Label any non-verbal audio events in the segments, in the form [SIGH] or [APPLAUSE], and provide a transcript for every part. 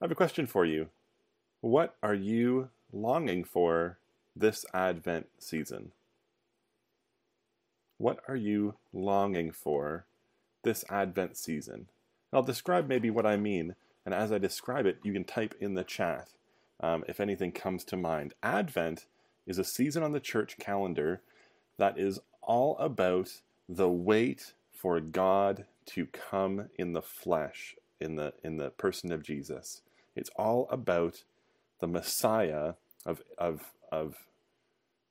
I have a question for you. What are you longing for this Advent season? What are you longing for this Advent season? I'll describe maybe what I mean, and as I describe it, you can type in the chat um, if anything comes to mind. Advent is a season on the church calendar that is all about the wait for God to come in the flesh, in the in the person of Jesus. It's all about the Messiah of, of, of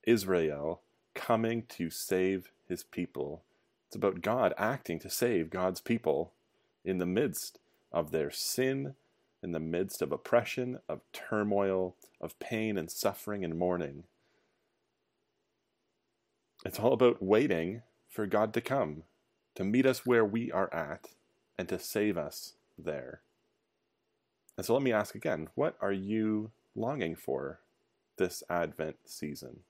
Israel coming to save his people. It's about God acting to save God's people in the midst of their sin, in the midst of oppression, of turmoil, of pain and suffering and mourning. It's all about waiting for God to come, to meet us where we are at, and to save us there. And so let me ask again what are you longing for this Advent season?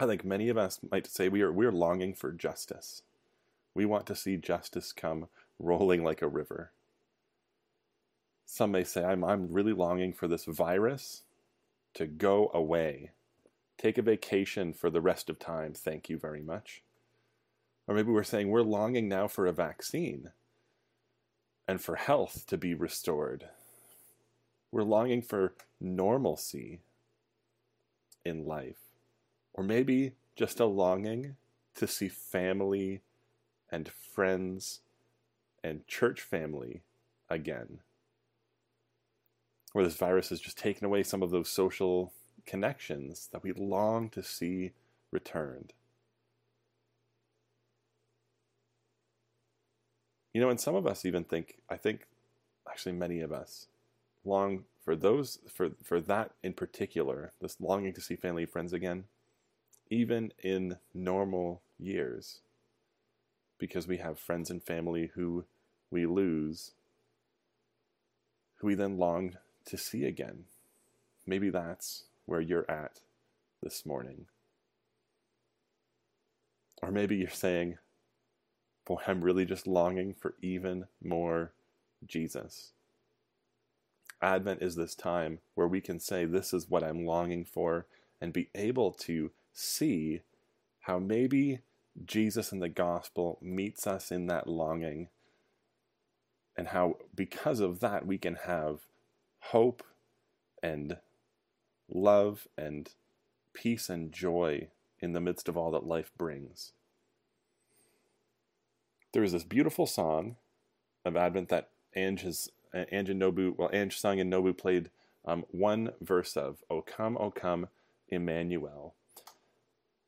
I think many of us might say we are, we are longing for justice. We want to see justice come rolling like a river. Some may say, I'm, I'm really longing for this virus to go away. Take a vacation for the rest of time, thank you very much. Or maybe we're saying we're longing now for a vaccine and for health to be restored. We're longing for normalcy in life. Or maybe just a longing to see family and friends and church family again. Where this virus has just taken away some of those social connections that we long to see returned. You know, and some of us even think, I think actually many of us long for those for for that in particular, this longing to see family friends again, even in normal years. Because we have friends and family who we lose, who we then long to see again. Maybe that's where you're at this morning. Or maybe you're saying, Boy, I'm really just longing for even more Jesus. Advent is this time where we can say, This is what I'm longing for, and be able to see how maybe Jesus and the gospel meets us in that longing, and how because of that we can have hope and love and peace and joy in the midst of all that life brings there is this beautiful song of Advent that Ange has Ange and Nobu well Ange sung and Nobu played um, one verse of "O come, O come, Emmanuel."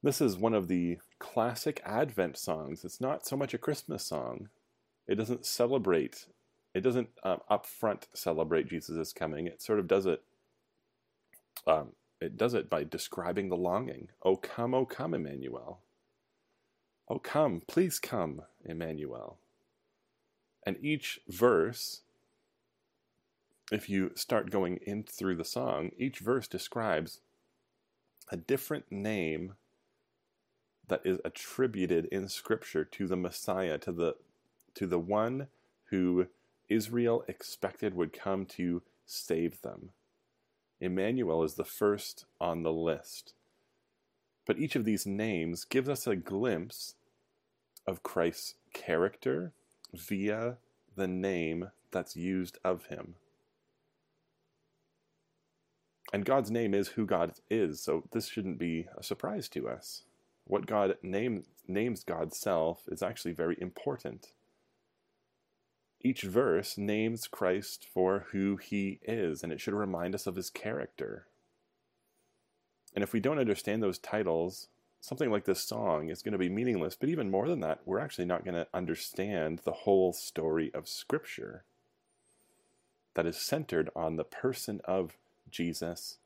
This is one of the classic Advent songs. It's not so much a Christmas song. It doesn't celebrate. It doesn't um, upfront celebrate Jesus' coming. It sort of does it. Um, it does it by describing the longing. "O come, O come, Emmanuel." Oh, come, please come, Emmanuel. And each verse, if you start going in through the song, each verse describes a different name that is attributed in Scripture to the Messiah, to the to the one who Israel expected would come to save them. Emmanuel is the first on the list. But each of these names gives us a glimpse of Christ's character via the name that's used of him. And God's name is who God is, so this shouldn't be a surprise to us. What God name, names God's self is actually very important. Each verse names Christ for who he is, and it should remind us of his character. And if we don't understand those titles, something like this song is going to be meaningless. But even more than that, we're actually not going to understand the whole story of Scripture that is centered on the person of Jesus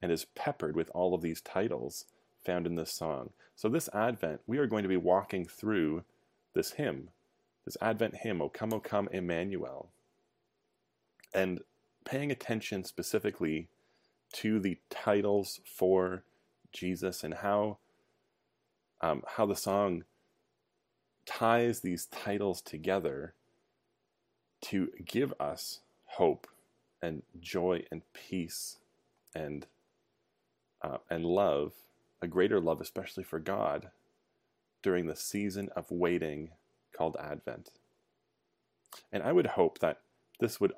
and is peppered with all of these titles found in this song. So, this Advent, we are going to be walking through this hymn, this Advent hymn, O come, O come, Emmanuel, and paying attention specifically to the titles for Jesus and how um, how the song ties these titles together to give us hope and joy and peace and uh, and love, a greater love, especially for God, during the season of waiting called Advent. And I would hope that this would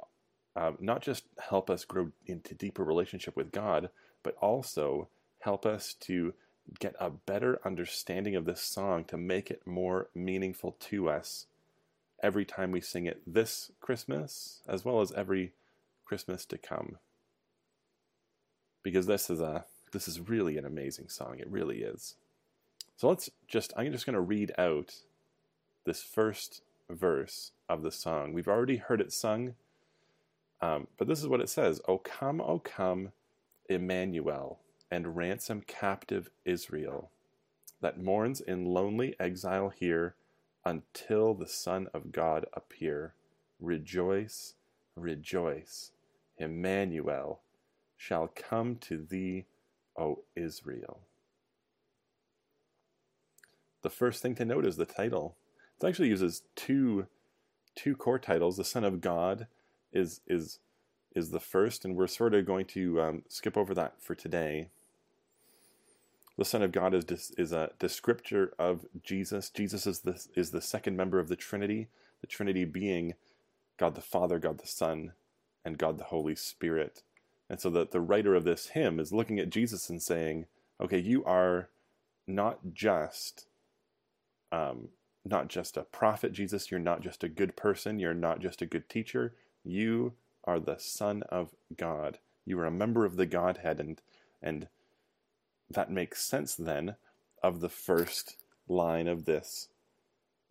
um, not just help us grow into deeper relationship with God, but also help us to get a better understanding of this song to make it more meaningful to us every time we sing it this Christmas, as well as every Christmas to come. Because this is a this is really an amazing song. It really is. So let's just I'm just going to read out this first verse of the song. We've already heard it sung, um, but this is what it says: "O come, O come, Emmanuel, and ransom captive Israel, that mourns in lonely exile here." until the Son of God appear. Rejoice, rejoice. Emmanuel shall come to thee, O Israel. The first thing to note is the title. It actually uses two two core titles. The Son of God is is is the first, and we're sort of going to um, skip over that for today the Son of God is is a descriptor of Jesus. Jesus is the is the second member of the Trinity. The Trinity being God the Father, God the Son, and God the Holy Spirit. And so the, the writer of this hymn is looking at Jesus and saying, okay, you are not just um, not just a prophet, Jesus. You're not just a good person. You're not just a good teacher. You are the Son of God. You are a member of the Godhead, and and that makes sense then of the first line of this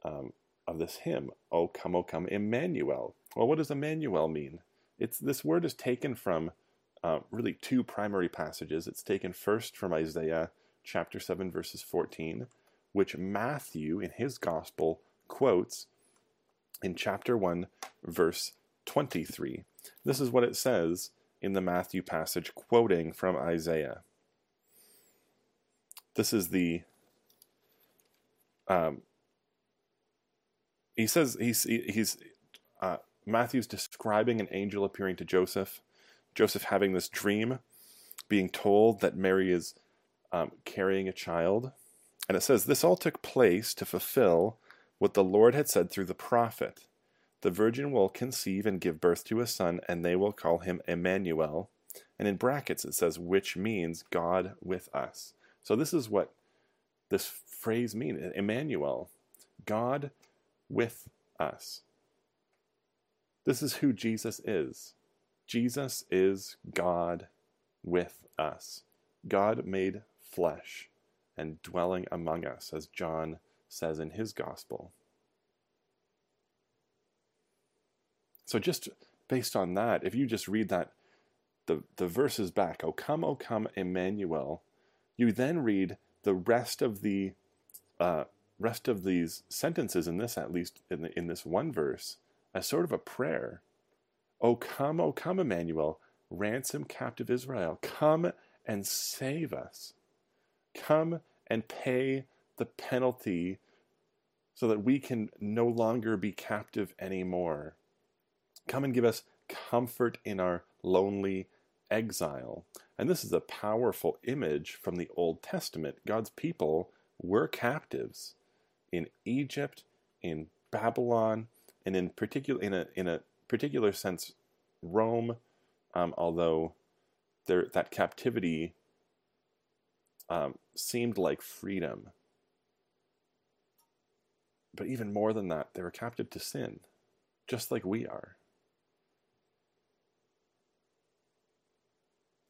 um, of this hymn. O come, O come, Emmanuel. Well, what does Emmanuel mean? It's this word is taken from uh, really two primary passages. It's taken first from Isaiah chapter seven verses fourteen, which Matthew in his gospel quotes in chapter one verse twenty three. This is what it says in the Matthew passage, quoting from Isaiah. This is the. Um, he says he's he's uh, Matthew's describing an angel appearing to Joseph, Joseph having this dream, being told that Mary is um, carrying a child, and it says this all took place to fulfill what the Lord had said through the prophet. The virgin will conceive and give birth to a son, and they will call him Emmanuel. And in brackets it says, which means God with us. So this is what this phrase means Emmanuel, God with us. This is who Jesus is. Jesus is God with us. God made flesh and dwelling among us, as John says in his gospel. So, just based on that, if you just read that, the, the verses back, O come, O come, Emmanuel, you then read the rest of the uh, rest of these sentences in this, at least in, the, in this one verse, as sort of a prayer. O come, O come, Emmanuel, ransom captive Israel. Come and save us. Come and pay the penalty so that we can no longer be captive anymore. Come and give us comfort in our lonely exile. And this is a powerful image from the Old Testament. God's people were captives in Egypt, in Babylon, and in particular in a in a particular sense, Rome. Um, although there that captivity um, seemed like freedom, but even more than that, they were captive to sin, just like we are.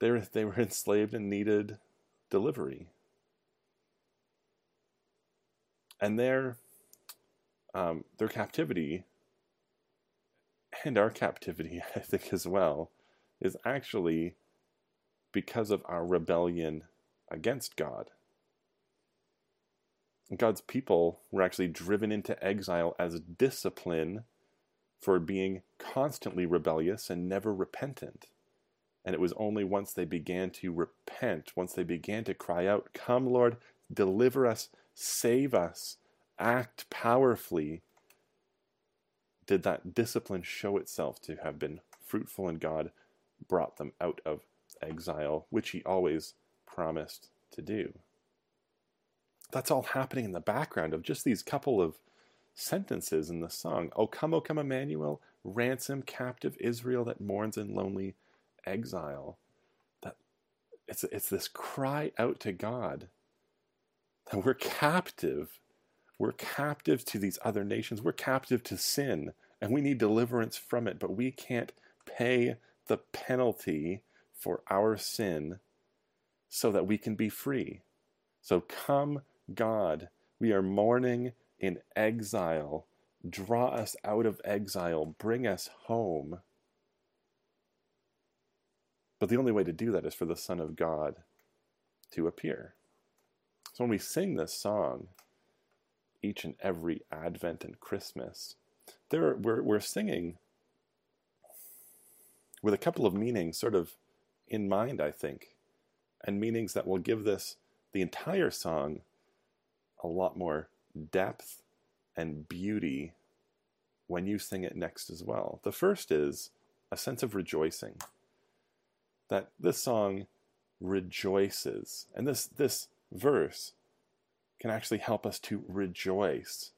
They were, they were enslaved and needed delivery. And their, um, their captivity, and our captivity, [LAUGHS] I think, as well, is actually because of our rebellion against God. God's people were actually driven into exile as discipline for being constantly rebellious and never repentant. And it was only once they began to repent, once they began to cry out, Come, Lord, deliver us, save us, act powerfully, did that discipline show itself to have been fruitful and God brought them out of exile, which he always promised to do. That's all happening in the background of just these couple of sentences in the song. O come, O come, Emmanuel, ransom captive Israel that mourns in lonely exile. That it's it's this cry out to God that we're captive. We're captive to these other nations. We're captive to sin, and we need deliverance from it, but we can't pay the penalty for our sin so that we can be free. So come, God, we are mourning in exile. Draw us out of exile, bring us home. But the only way to do that is for the Son of God to appear. So when we sing this song, each and every Advent and Christmas, there we're, we're singing with a couple of meanings sort of in mind, I think, and meanings that will give this, the entire song, a lot more depth and beauty when you sing it next as well. The first is a sense of rejoicing. That this song rejoices. And this this verse can actually help us to rejoice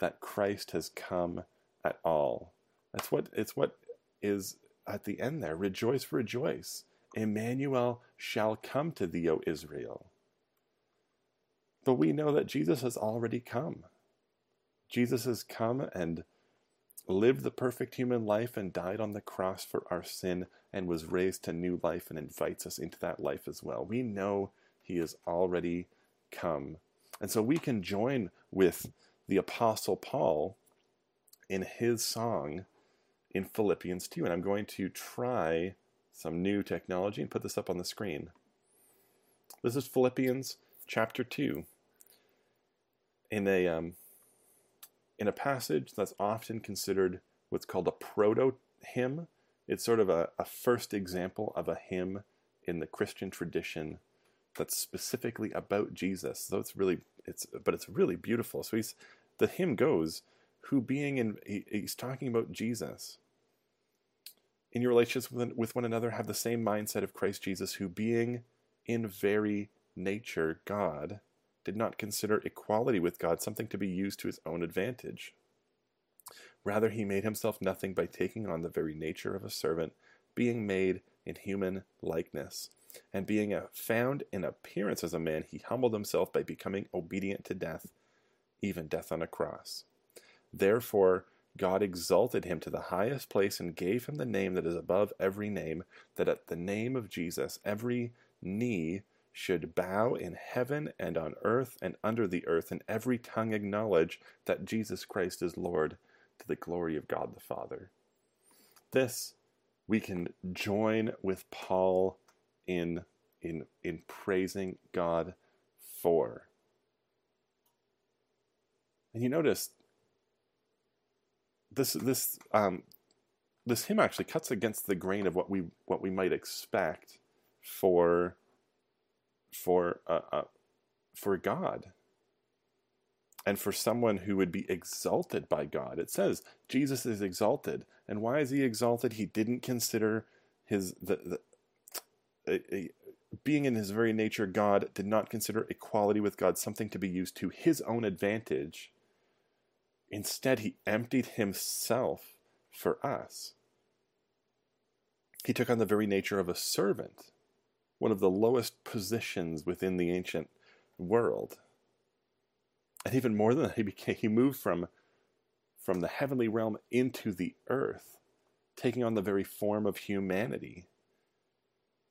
that Christ has come at all. That's what it's what is at the end there. Rejoice, rejoice. Emmanuel shall come to thee, O Israel. But we know that Jesus has already come. Jesus has come and lived the perfect human life and died on the cross for our sin and was raised to new life and invites us into that life as well. We know he has already come. And so we can join with the Apostle Paul in his song in Philippians 2. And I'm going to try some new technology and put this up on the screen. This is Philippians chapter 2. In a, um, in a passage that's often considered what's called a proto hymn, it's sort of a, a first example of a hymn in the Christian tradition that's specifically about Jesus. So it's really it's but it's really beautiful. So he's the hymn goes, who being in he, he's talking about Jesus. In your relationships with, with one another, have the same mindset of Christ Jesus, who being in very nature God, did not consider equality with God something to be used to his own advantage. Rather, he made himself nothing by taking on the very nature of a servant, being made in human likeness and being found in appearance as a man, he humbled himself by becoming obedient to death, even death on a cross. Therefore, God exalted him to the highest place and gave him the name that is above every name, that at the name of Jesus every knee should bow in heaven and on earth and under the earth, and every tongue acknowledge that Jesus Christ is Lord to the glory of God the Father. This we can join with Paul in in in praising God for. And you notice this this um, this hymn actually cuts against the grain of what we what we might expect for for uh, uh, for God and for someone who would be exalted by God. It says Jesus is exalted, and why is he exalted? He didn't consider his the, the being in his very nature God, did not consider equality with God something to be used to his own advantage. Instead, he emptied himself for us. He took on the very nature of a servant, one of the lowest positions within the ancient world. And even more than that, he became he moved from from the heavenly realm into the earth, taking on the very form of humanity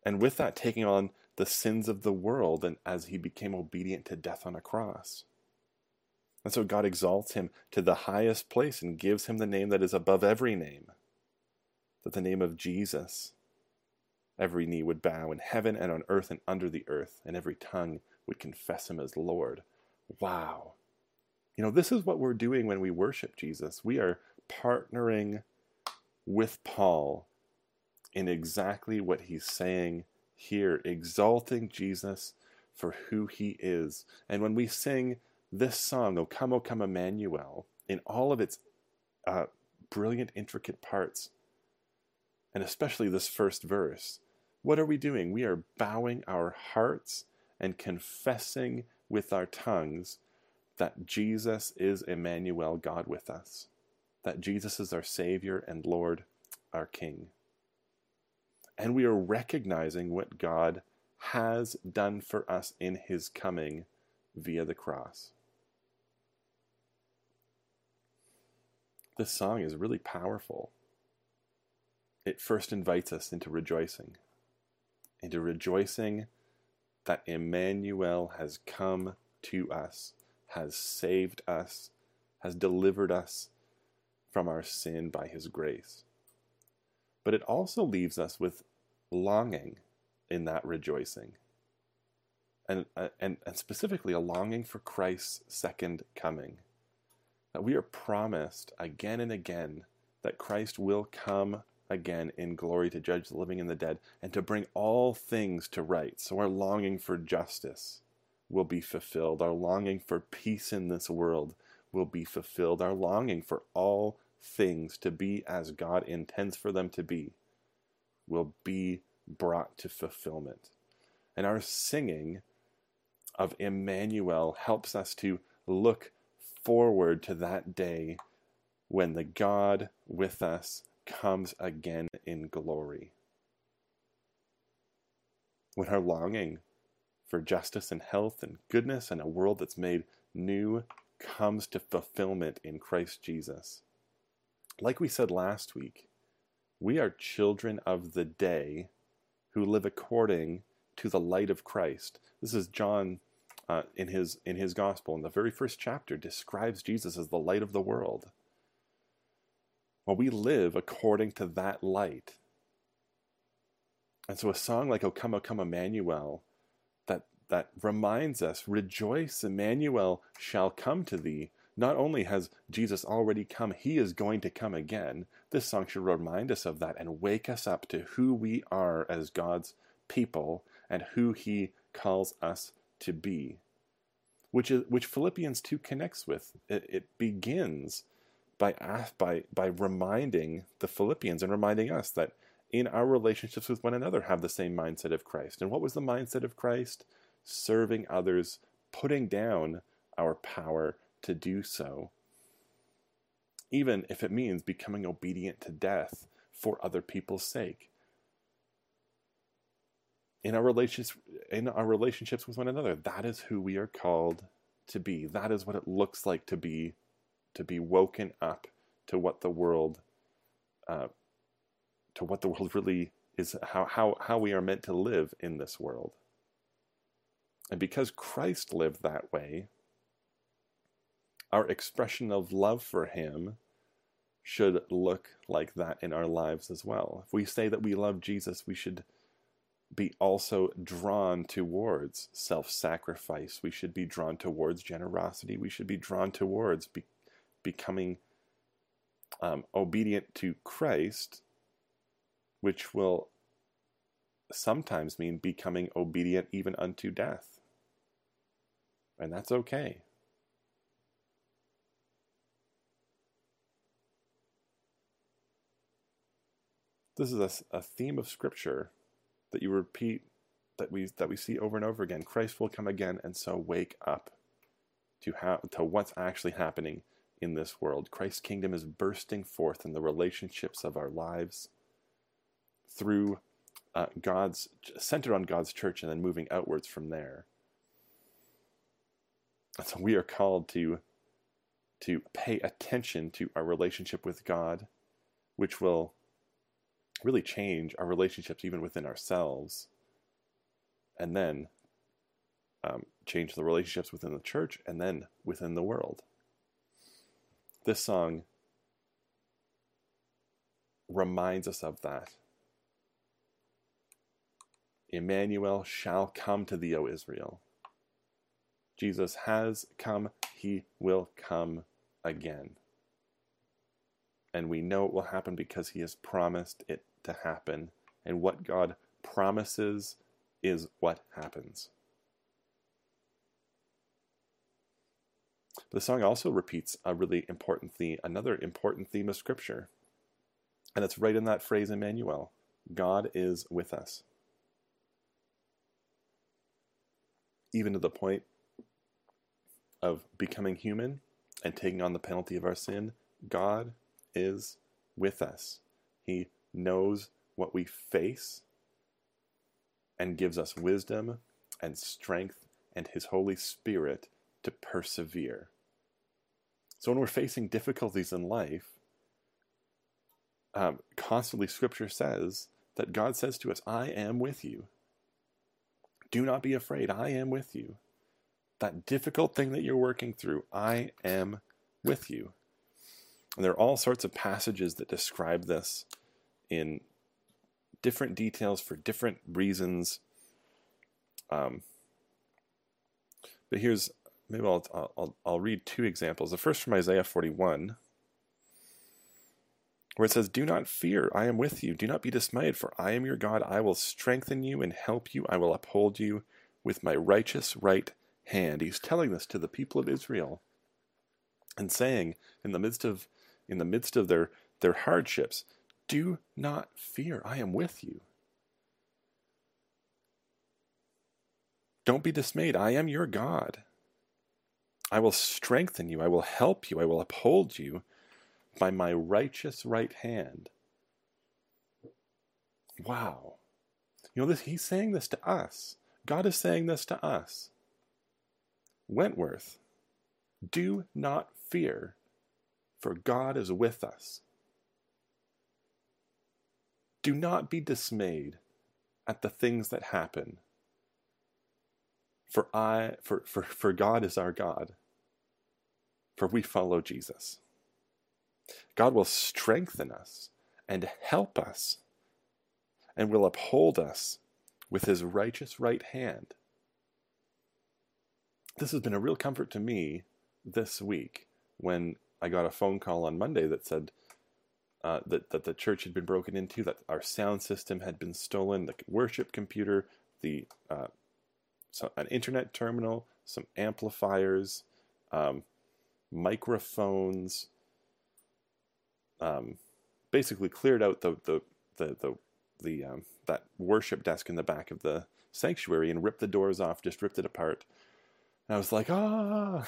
and with that taking on the sins of the world and as he became obedient to death on a cross. And so God exalts him to the highest place and gives him the name that is above every name, that the name of Jesus, every knee would bow in heaven and on earth and under the earth, and every tongue would confess him as Lord. Wow. You know, this is what we're doing when we worship Jesus. We are partnering with Paul in exactly what he's saying here, exalting Jesus for who he is. And when we sing this song, O Come, O Come, Emmanuel, in all of its uh, brilliant, intricate parts, And especially this first verse. What are we doing? We are bowing our hearts and confessing with our tongues that Jesus is Emmanuel, God with us, that Jesus is our Savior and Lord, our King. And we are recognizing what God has done for us in His coming via the cross. This song is really powerful. It first invites us into rejoicing, into rejoicing that Emmanuel has come to us, has saved us, has delivered us from our sin by his grace. But it also leaves us with longing in that rejoicing. And, uh, and, and specifically a longing for Christ's second coming. That we are promised again and again that Christ will come again in glory to judge the living and the dead and to bring all things to right. So our longing for justice will be fulfilled. Our longing for peace in this world will be fulfilled. Our longing for all things to be as God intends for them to be will be brought to fulfillment. And our singing of Emmanuel helps us to look forward to that day when the God with us comes again in glory. When our longing for justice and health and goodness and a world that's made new comes to fulfillment in Christ Jesus. Like we said last week, we are children of the day who live according to the light of Christ. This is John uh, in his in his gospel in the very first chapter describes Jesus as the light of the world. Well, we live according to that light. And so a song like O Come, O Come Emmanuel that, that reminds us, rejoice, Emmanuel shall come to thee. Not only has Jesus already come, he is going to come again. This song should remind us of that and wake us up to who we are as God's people and who he calls us to be. Which, is, which Philippians 2 connects with. It, it begins by by by reminding the Philippians and reminding us that in our relationships with one another have the same mindset of Christ. And what was the mindset of Christ? Serving others, putting down our power to do so. Even if it means becoming obedient to death for other people's sake. In our relations in our relationships with one another, that is who we are called to be. That is what it looks like to be to be woken up to what the world uh, to what the [LAUGHS] world really is how, how how we are meant to live in this world. And because christ lived that way our expression of love for him should look like that in our lives as well. If we say that we love jesus we should be also drawn towards self-sacrifice. We should be drawn towards generosity. We should be drawn towards be- becoming um, obedient to Christ, which will sometimes mean becoming obedient even unto death. And that's okay. This is a, a theme of Scripture that you repeat that we that we see over and over again. Christ will come again, and so wake up to how to what's actually happening in this world. Christ's kingdom is bursting forth in the relationships of our lives through uh, God's centered on God's church and then moving outwards from there. And so we are called to to pay attention to our relationship with God, which will really change our relationships even within ourselves, and then um, change the relationships within the church and then within the world this song reminds us of that. Emmanuel shall come to thee, O Israel. Jesus has come, he will come again. And we know it will happen because he has promised it to happen. And what God promises is what happens. The song also repeats a really important theme, another important theme of Scripture. And it's right in that phrase, Emmanuel God is with us. Even to the point of becoming human and taking on the penalty of our sin, God is with us. He knows what we face and gives us wisdom and strength and His Holy Spirit to persevere. So when we're facing difficulties in life, um, constantly Scripture says that God says to us, I am with you. Do not be afraid. I am with you. That difficult thing that you're working through, I am with you. And there are all sorts of passages that describe this in different details for different reasons. Um, but here's maybe I'll, I'll, I'll read two examples. The first from Isaiah 41, where it says, Do not fear, I am with you. Do not be dismayed, for I am your God. I will strengthen you and help you. I will uphold you with my righteous right hand. He's telling this to the people of Israel and saying, in the midst of in the midst of their, their hardships, do not fear, I am with you. Don't be dismayed, I am your God. I will strengthen you, I will help you, I will uphold you by my righteous right hand. Wow. You know, this, he's saying this to us. God is saying this to us. Wentworth, do not fear, for God is with us. Do not be dismayed at the things that happen. For I for, for, for God is our God. For we follow Jesus. God will strengthen us and help us and will uphold us with his righteous right hand. This has been a real comfort to me this week when I got a phone call on Monday that said uh, that, that the church had been broken into, that our sound system had been stolen, the worship computer, the uh, so an internet terminal, some amplifiers, um, microphones, um, basically cleared out the the the the, the um, that worship desk in the back of the sanctuary and ripped the doors off, just ripped it apart. And I was like, ah,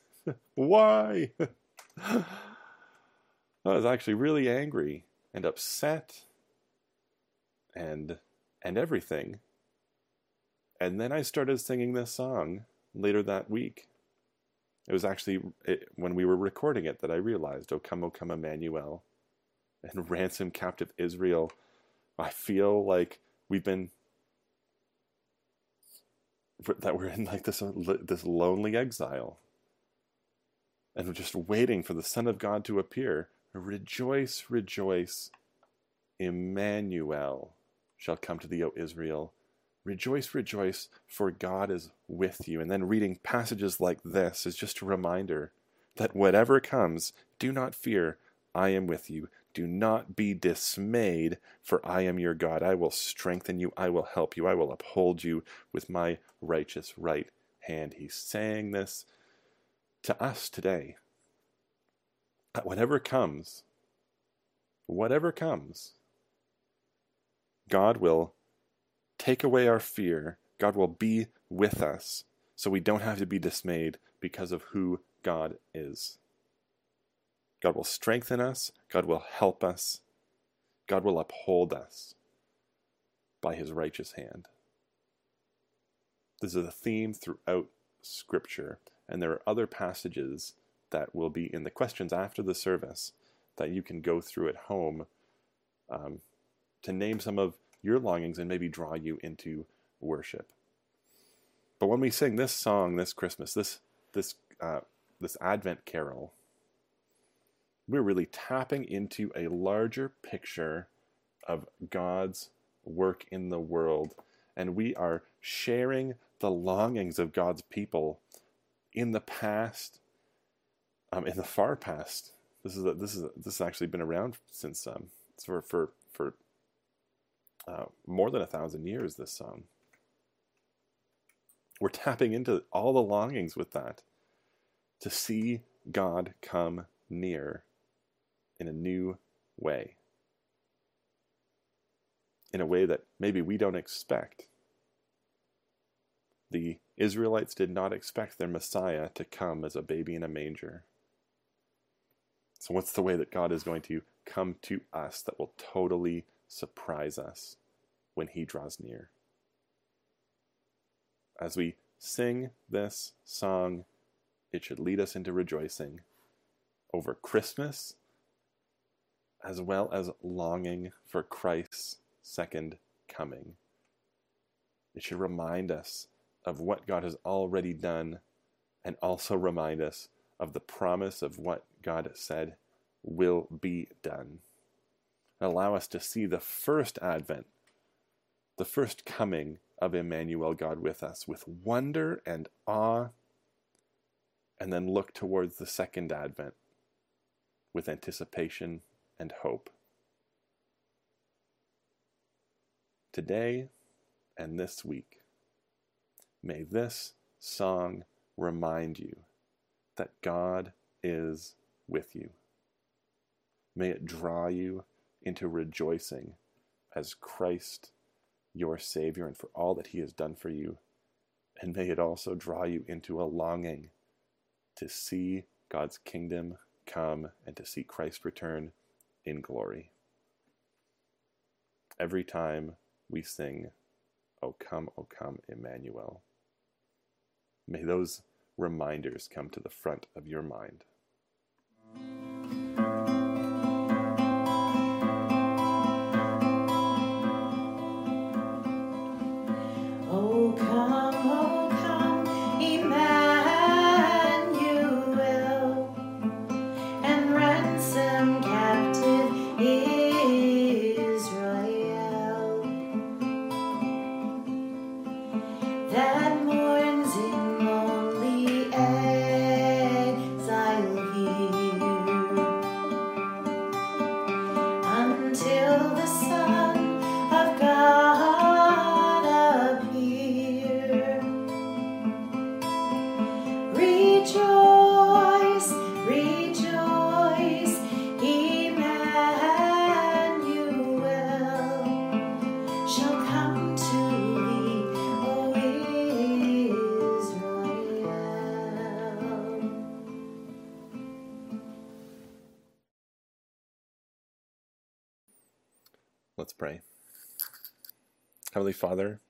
[LAUGHS] why? [LAUGHS] I was actually really angry and upset and and everything. And then I started singing this song later that week. It was actually when we were recording it that I realized, "O come, O come, Emmanuel," and [LAUGHS] ransom captive Israel. I feel like we've been that we're in like this uh, this lonely exile and we're just waiting for the Son of God to appear. Rejoice, rejoice, Emmanuel shall come to thee, O Israel. Rejoice, rejoice, for God is with you. And then reading passages like this is just a reminder that whatever comes, do not fear, I am with you. Do not be dismayed, for I am your God. I will strengthen you, I will help you, I will uphold you with my righteous right hand. He's saying this to us today. That whatever comes, whatever comes, God will take away our fear. God will be with us so we don't have to be dismayed because of who God is. God will strengthen us. God will help us. God will uphold us by his righteous hand. This is a theme throughout Scripture. And there are other passages that will be in the questions after the service that you can go through at home um, to name some of your longings and maybe draw you into worship. But when we sing this song this Christmas, this this uh, this Advent carol, we're really tapping into a larger picture of God's work in the world, and we are sharing the longings of God's people in the past, um, in the far past, this is a, this is a, this has actually been around since um, for for for uh, more than a thousand years. This song. We're tapping into all the longings with that to see God come near in a new way. in a way that maybe we don't expect. The Israelites did not expect their Messiah to come as a baby in a manger. So, what's the way that God is going to come to us that will totally surprise us when He draws near? As we sing this song, it should lead us into rejoicing over Christmas as well as longing for Christ's second coming. It should remind us of what God has already done and also remind us of the promise of what God said will be done. Allow us to see the first advent, the first coming of Emmanuel, God with us, with wonder and awe, and then look towards the second advent with anticipation and hope. Today and this week, may this song remind you that God is with you. May it draw you into rejoicing as Christ, your Savior, and for all that He has done for you. And may it also draw you into a longing to see God's kingdom come and to see Christ return in glory. Every time we sing, O come, O come, Emmanuel, may those reminders come to the front of your mind. Let's pray. Heavenly Father,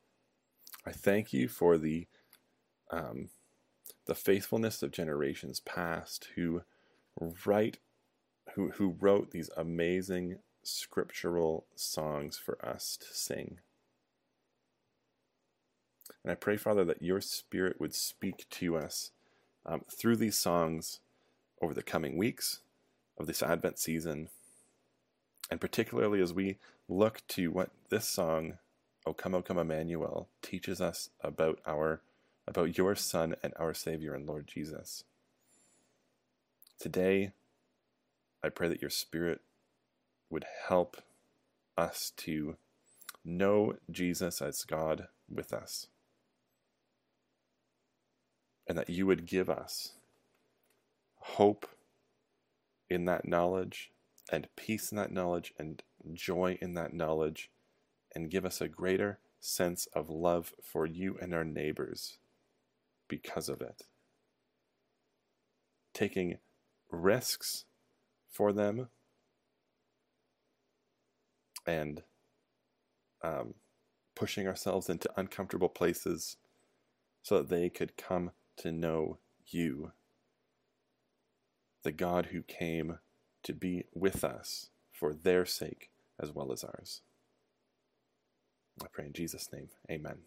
I thank you for the um, the faithfulness of generations past who write who who wrote these amazing scriptural songs for us to sing. And I pray, Father, that your Spirit would speak to us um, through these songs over the coming weeks of this Advent season, and particularly as we look to what this song, O Come, O Come Emmanuel, teaches us about our about your Son and our Savior and Lord Jesus. Today, I pray that your Spirit would help us to know Jesus as God with us. And that you would give us hope in that knowledge and peace in that knowledge and joy in that knowledge and give us a greater sense of love for you and our neighbors because of it. Taking risks for them and um, pushing ourselves into uncomfortable places so that they could come to know you, the God who came to be with us for their sake as well as ours. I pray in Jesus' name, amen.